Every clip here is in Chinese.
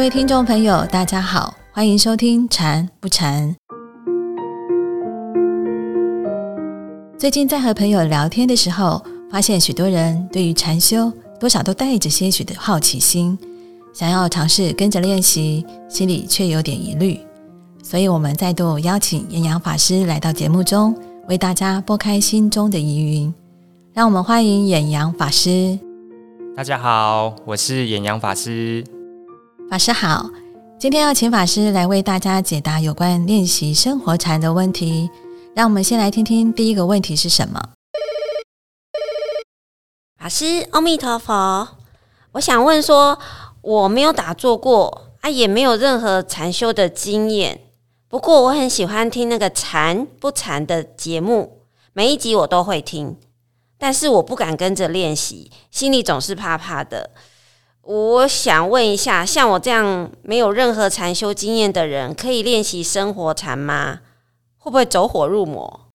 各位听众朋友，大家好，欢迎收听《禅不禅》。最近在和朋友聊天的时候，发现许多人对于禅修多少都带着些许的好奇心，想要尝试跟着练习，心里却有点疑虑。所以，我们再度邀请岩阳法师来到节目中，为大家拨开心中的疑云。让我们欢迎岩阳法师。大家好，我是岩阳法师。法师好，今天要请法师来为大家解答有关练习生活禅的问题。让我们先来听听第一个问题是什么。法师，阿弥陀佛，我想问说，我没有打坐过啊，也没有任何禅修的经验。不过我很喜欢听那个禅不禅的节目，每一集我都会听，但是我不敢跟着练习，心里总是怕怕的。我想问一下，像我这样没有任何禅修经验的人，可以练习生活禅吗？会不会走火入魔？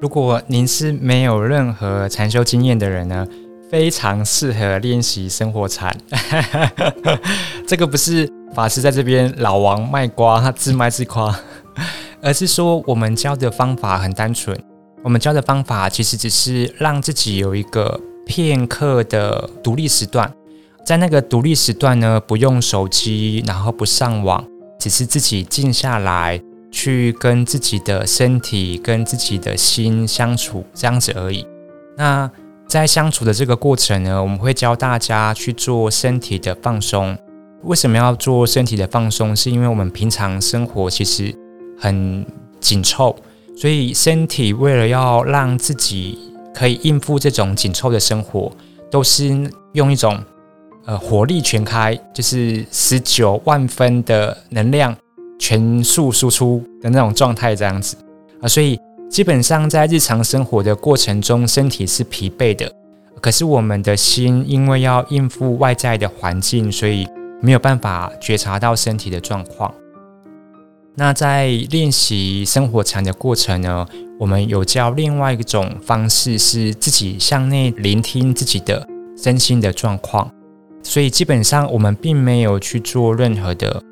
如果您是没有任何禅修经验的人呢，非常适合练习生活禅。这个不是法师在这边老王卖瓜，他自卖自夸，而是说我们教的方法很单纯。我们教的方法其实只是让自己有一个片刻的独立时段，在那个独立时段呢，不用手机，然后不上网。只是自己静下来，去跟自己的身体、跟自己的心相处，这样子而已。那在相处的这个过程呢，我们会教大家去做身体的放松。为什么要做身体的放松？是因为我们平常生活其实很紧凑，所以身体为了要让自己可以应付这种紧凑的生活，都是用一种。呃，火力全开，就是十九万分的能量全速输出的那种状态，这样子啊，所以基本上在日常生活的过程中，身体是疲惫的，可是我们的心因为要应付外在的环境，所以没有办法觉察到身体的状况。那在练习生活禅的过程呢，我们有教另外一种方式，是自己向内聆听自己的身心的状况。所以基本上我们并没有去做任何的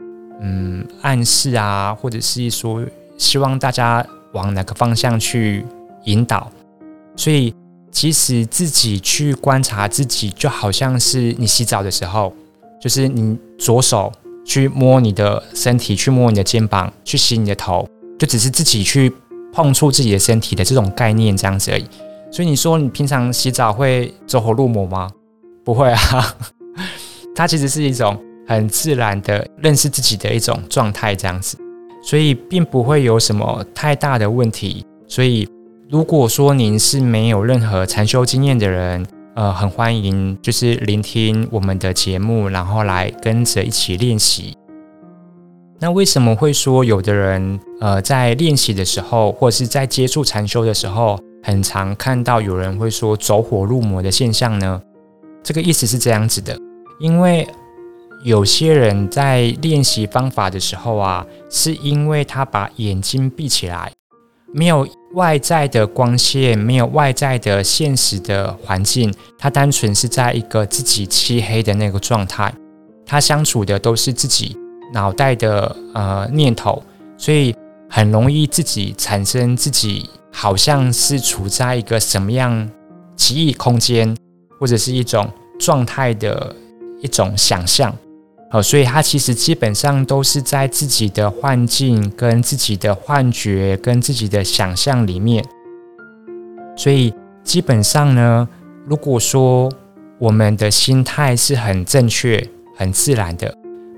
嗯暗示啊，或者是说希望大家往哪个方向去引导。所以其实自己去观察自己，就好像是你洗澡的时候，就是你左手去摸你的身体，去摸你的肩膀，去洗你的头，就只是自己去碰触自己的身体的这种概念这样子而已。所以你说你平常洗澡会走火入魔吗？不会啊。它其实是一种很自然的认识自己的一种状态，这样子，所以并不会有什么太大的问题。所以，如果说您是没有任何禅修经验的人，呃，很欢迎就是聆听我们的节目，然后来跟着一起练习。那为什么会说有的人呃在练习的时候，或者是在接触禅修的时候，很常看到有人会说走火入魔的现象呢？这个意思是这样子的。因为有些人在练习方法的时候啊，是因为他把眼睛闭起来，没有外在的光线，没有外在的现实的环境，他单纯是在一个自己漆黑的那个状态，他相处的都是自己脑袋的呃念头，所以很容易自己产生自己好像是处在一个什么样奇异空间，或者是一种状态的。一种想象，好，所以他其实基本上都是在自己的幻境、跟自己的幻觉、跟自己的想象里面。所以基本上呢，如果说我们的心态是很正确、很自然的，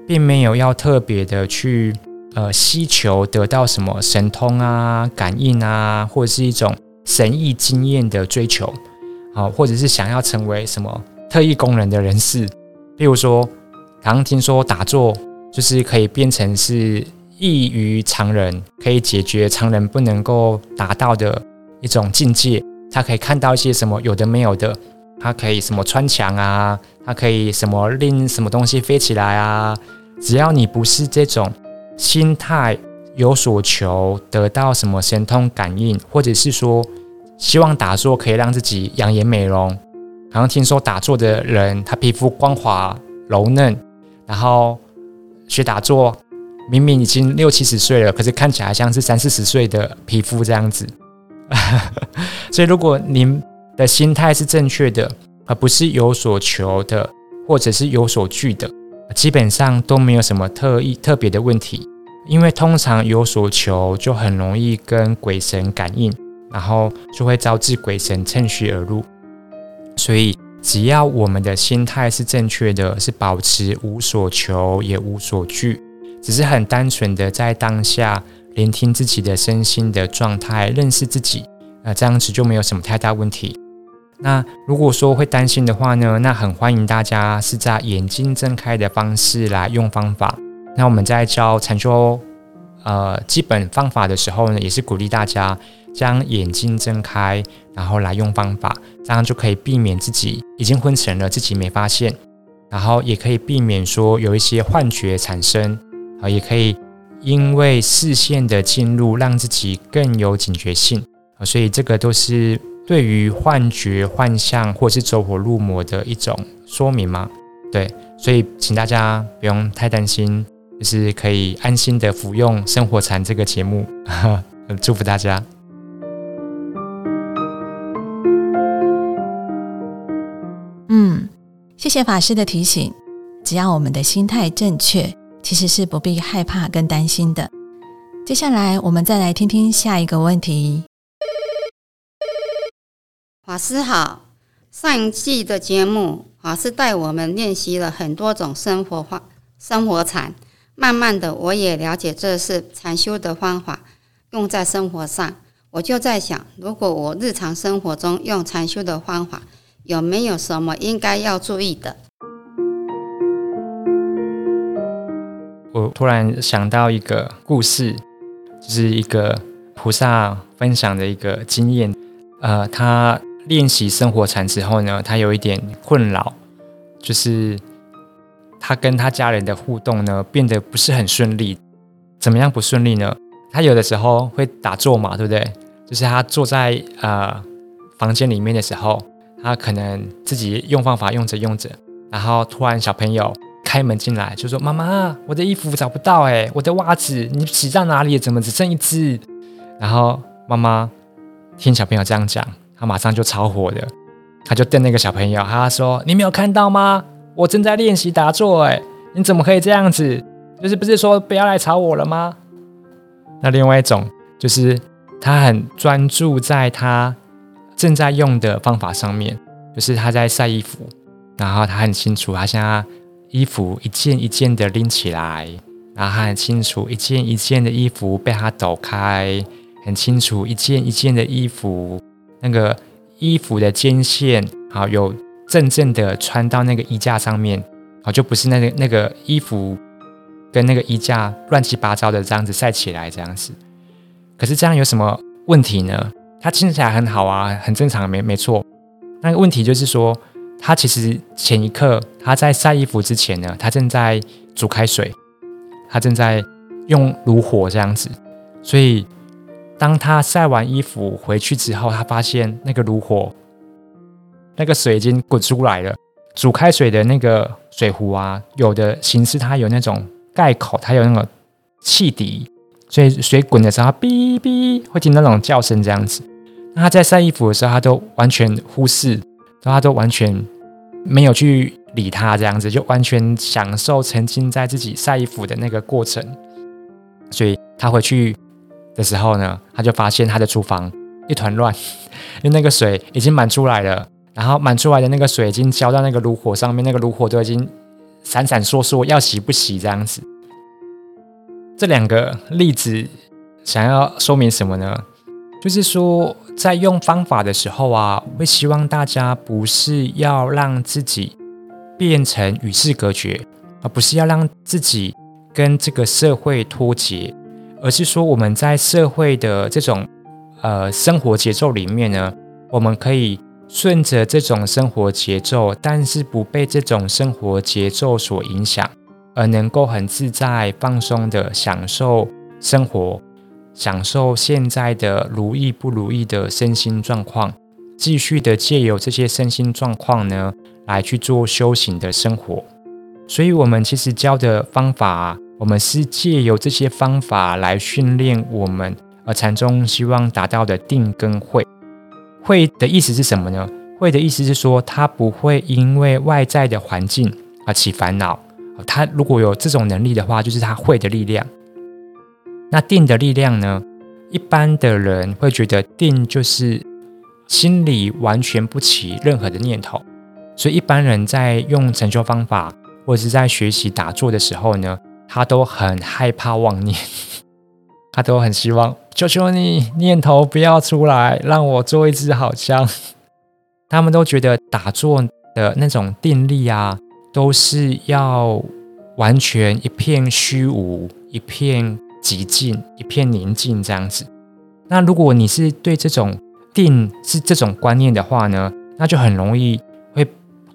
并没有要特别的去呃希求得到什么神通啊、感应啊，或者是一种神异经验的追求，啊，或者是想要成为什么特异功能的人士。例如说，刚听说打坐就是可以变成是异于常人，可以解决常人不能够达到的一种境界。他可以看到一些什么有的没有的，他可以什么穿墙啊，他可以什么令什么东西飞起来啊。只要你不是这种心态有所求，得到什么神通感应，或者是说希望打坐可以让自己养颜美容。好像听说打坐的人，他皮肤光滑柔嫩，然后学打坐，明明已经六七十岁了，可是看起来像是三四十岁的皮肤这样子。所以，如果您的心态是正确的，而不是有所求的，或者是有所惧的，基本上都没有什么特意特别的问题。因为通常有所求，就很容易跟鬼神感应，然后就会招致鬼神趁虚而入。所以，只要我们的心态是正确的，是保持无所求也无所惧，只是很单纯的在当下聆听自己的身心的状态，认识自己，那，这样子就没有什么太大问题。那如果说会担心的话呢，那很欢迎大家是在眼睛睁开的方式来用方法。那我们在教禅修呃基本方法的时候呢，也是鼓励大家。将眼睛睁开，然后来用方法，这样就可以避免自己已经昏沉了，自己没发现，然后也可以避免说有一些幻觉产生，啊，也可以因为视线的进入，让自己更有警觉性啊，所以这个都是对于幻觉、幻象或者是走火入魔的一种说明吗？对，所以请大家不用太担心，就是可以安心的服用《生活禅》这个节目，祝福大家。谢谢法师的提醒。只要我们的心态正确，其实是不必害怕跟担心的。接下来，我们再来听听下一个问题。法师好，上一季的节目，法师带我们练习了很多种生活方生活禅。慢慢的，我也了解这是禅修的方法，用在生活上。我就在想，如果我日常生活中用禅修的方法。有没有什么应该要注意的？我突然想到一个故事，就是一个菩萨分享的一个经验。呃，他练习生活禅之后呢，他有一点困扰，就是他跟他家人的互动呢变得不是很顺利。怎么样不顺利呢？他有的时候会打坐嘛，对不对？就是他坐在呃房间里面的时候。他可能自己用方法用着用着，然后突然小朋友开门进来，就说：“妈妈，我的衣服找不到哎，我的袜子你洗到哪里？怎么只剩一只？”然后妈妈听小朋友这样讲，他马上就超火的，他就瞪那个小朋友，他说：“你没有看到吗？我正在练习打坐哎，你怎么可以这样子？就是不是说不要来吵我了吗？”那另外一种就是他很专注在他。正在用的方法上面，就是他在晒衣服，然后他很清楚，他现在衣服一件一件的拎起来，然后他很清楚一件一件的衣服被他抖开，很清楚一件一件的衣服那个衣服的肩线，好有正正的穿到那个衣架上面，好就不是那个那个衣服跟那个衣架乱七八糟的这样子晒起来这样子，可是这样有什么问题呢？他听起来很好啊，很正常，没没错。那个问题就是说，他其实前一刻他在晒衣服之前呢，他正在煮开水，他正在用炉火这样子。所以，当他晒完衣服回去之后，他发现那个炉火，那个水已经滚出来了。煮开水的那个水壶啊，有的形式它有那种盖口，它有那个气笛，所以水滚的时候，哔哔会听那种叫声这样子。那他在晒衣服的时候，他都完全忽视，他都完全没有去理他，这样子就完全享受沉浸在自己晒衣服的那个过程。所以他回去的时候呢，他就发现他的厨房一团乱，因为那个水已经满出来了，然后满出来的那个水已经浇到那个炉火上面，那个炉火都已经闪闪烁烁，要洗不洗这样子。这两个例子想要说明什么呢？就是说，在用方法的时候啊，会希望大家不是要让自己变成与世隔绝，而不是要让自己跟这个社会脱节，而是说我们在社会的这种呃生活节奏里面呢，我们可以顺着这种生活节奏，但是不被这种生活节奏所影响，而能够很自在放松的享受生活。享受现在的如意不如意的身心状况，继续的借由这些身心状况呢，来去做修行的生活。所以，我们其实教的方法，我们是借由这些方法来训练我们，而，禅宗希望达到的定跟慧。慧的意思是什么呢？慧的意思是说，他不会因为外在的环境而起烦恼。他如果有这种能力的话，就是他慧的力量。那定的力量呢？一般的人会觉得定就是心里完全不起任何的念头，所以一般人在用禅修方法或者是在学习打坐的时候呢，他都很害怕妄念，他都很希望求求你念头不要出来，让我做一只好香。他们都觉得打坐的那种定力啊，都是要完全一片虚无，一片。极静，一片宁静，这样子。那如果你是对这种定是这种观念的话呢，那就很容易会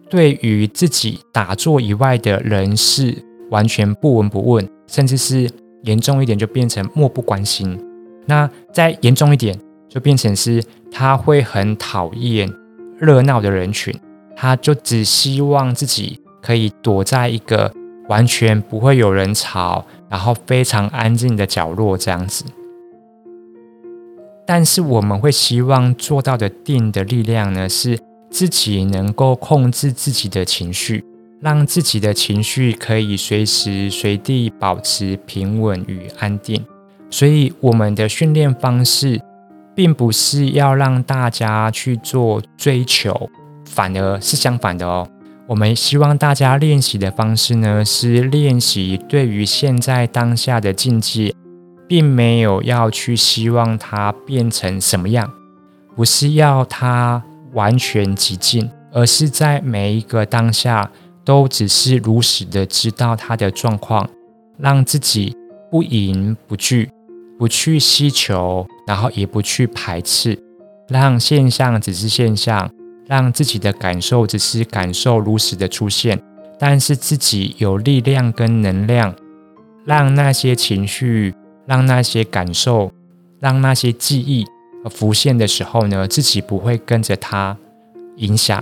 对于自己打坐以外的人事完全不闻不问，甚至是严重一点就变成漠不关心。那再严重一点，就变成是他会很讨厌热闹的人群，他就只希望自己可以躲在一个完全不会有人吵。然后非常安静的角落这样子，但是我们会希望做到的定的力量呢，是自己能够控制自己的情绪，让自己的情绪可以随时随地保持平稳与安定。所以我们的训练方式，并不是要让大家去做追求，反而是相反的哦。我们希望大家练习的方式呢，是练习对于现在当下的境界，并没有要去希望它变成什么样，不是要它完全极静，而是在每一个当下都只是如实的知道它的状况，让自己不迎不惧，不去希求，然后也不去排斥，让现象只是现象。让自己的感受只是感受如实的出现，但是自己有力量跟能量，让那些情绪、让那些感受、让那些记忆浮现的时候呢，自己不会跟着它影响，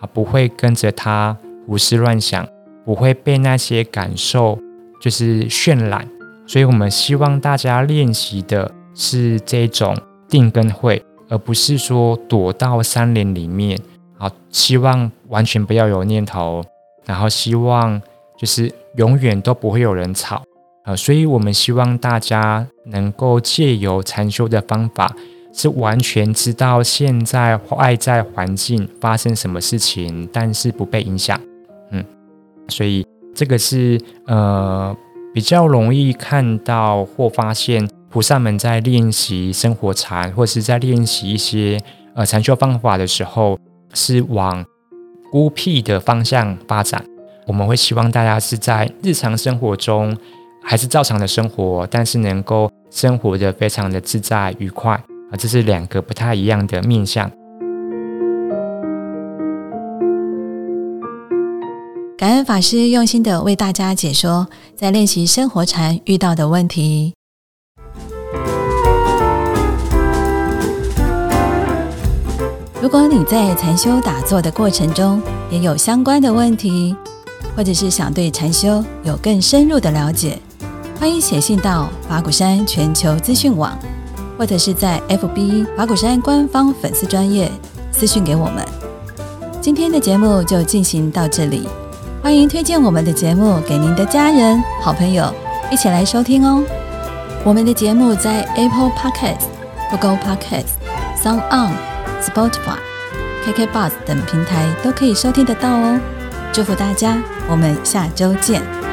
啊，不会跟着它胡思乱想，不会被那些感受就是渲染。所以我们希望大家练习的是这种定根会。而不是说躲到山林里面，好，希望完全不要有念头，然后希望就是永远都不会有人吵，啊，所以我们希望大家能够借由禅修的方法，是完全知道现在外在环境发生什么事情，但是不被影响，嗯，所以这个是呃比较容易看到或发现。菩萨们在练习生活禅，或是在练习一些呃禅修方法的时候，是往孤僻的方向发展。我们会希望大家是在日常生活中还是照常的生活，但是能够生活的非常的自在愉快啊，这是两个不太一样的面相。感恩法师用心的为大家解说在练习生活禅遇到的问题。如果你在禅修打坐的过程中也有相关的问题，或者是想对禅修有更深入的了解，欢迎写信到法鼓山全球资讯网，或者是在 FB 法鼓山官方粉丝专业私讯给我们。今天的节目就进行到这里，欢迎推荐我们的节目给您的家人、好朋友一起来收听哦。我们的节目在 Apple Podcast、Google Podcast、Sound On。Spotify、KKBox 等平台都可以收听得到哦。祝福大家，我们下周见。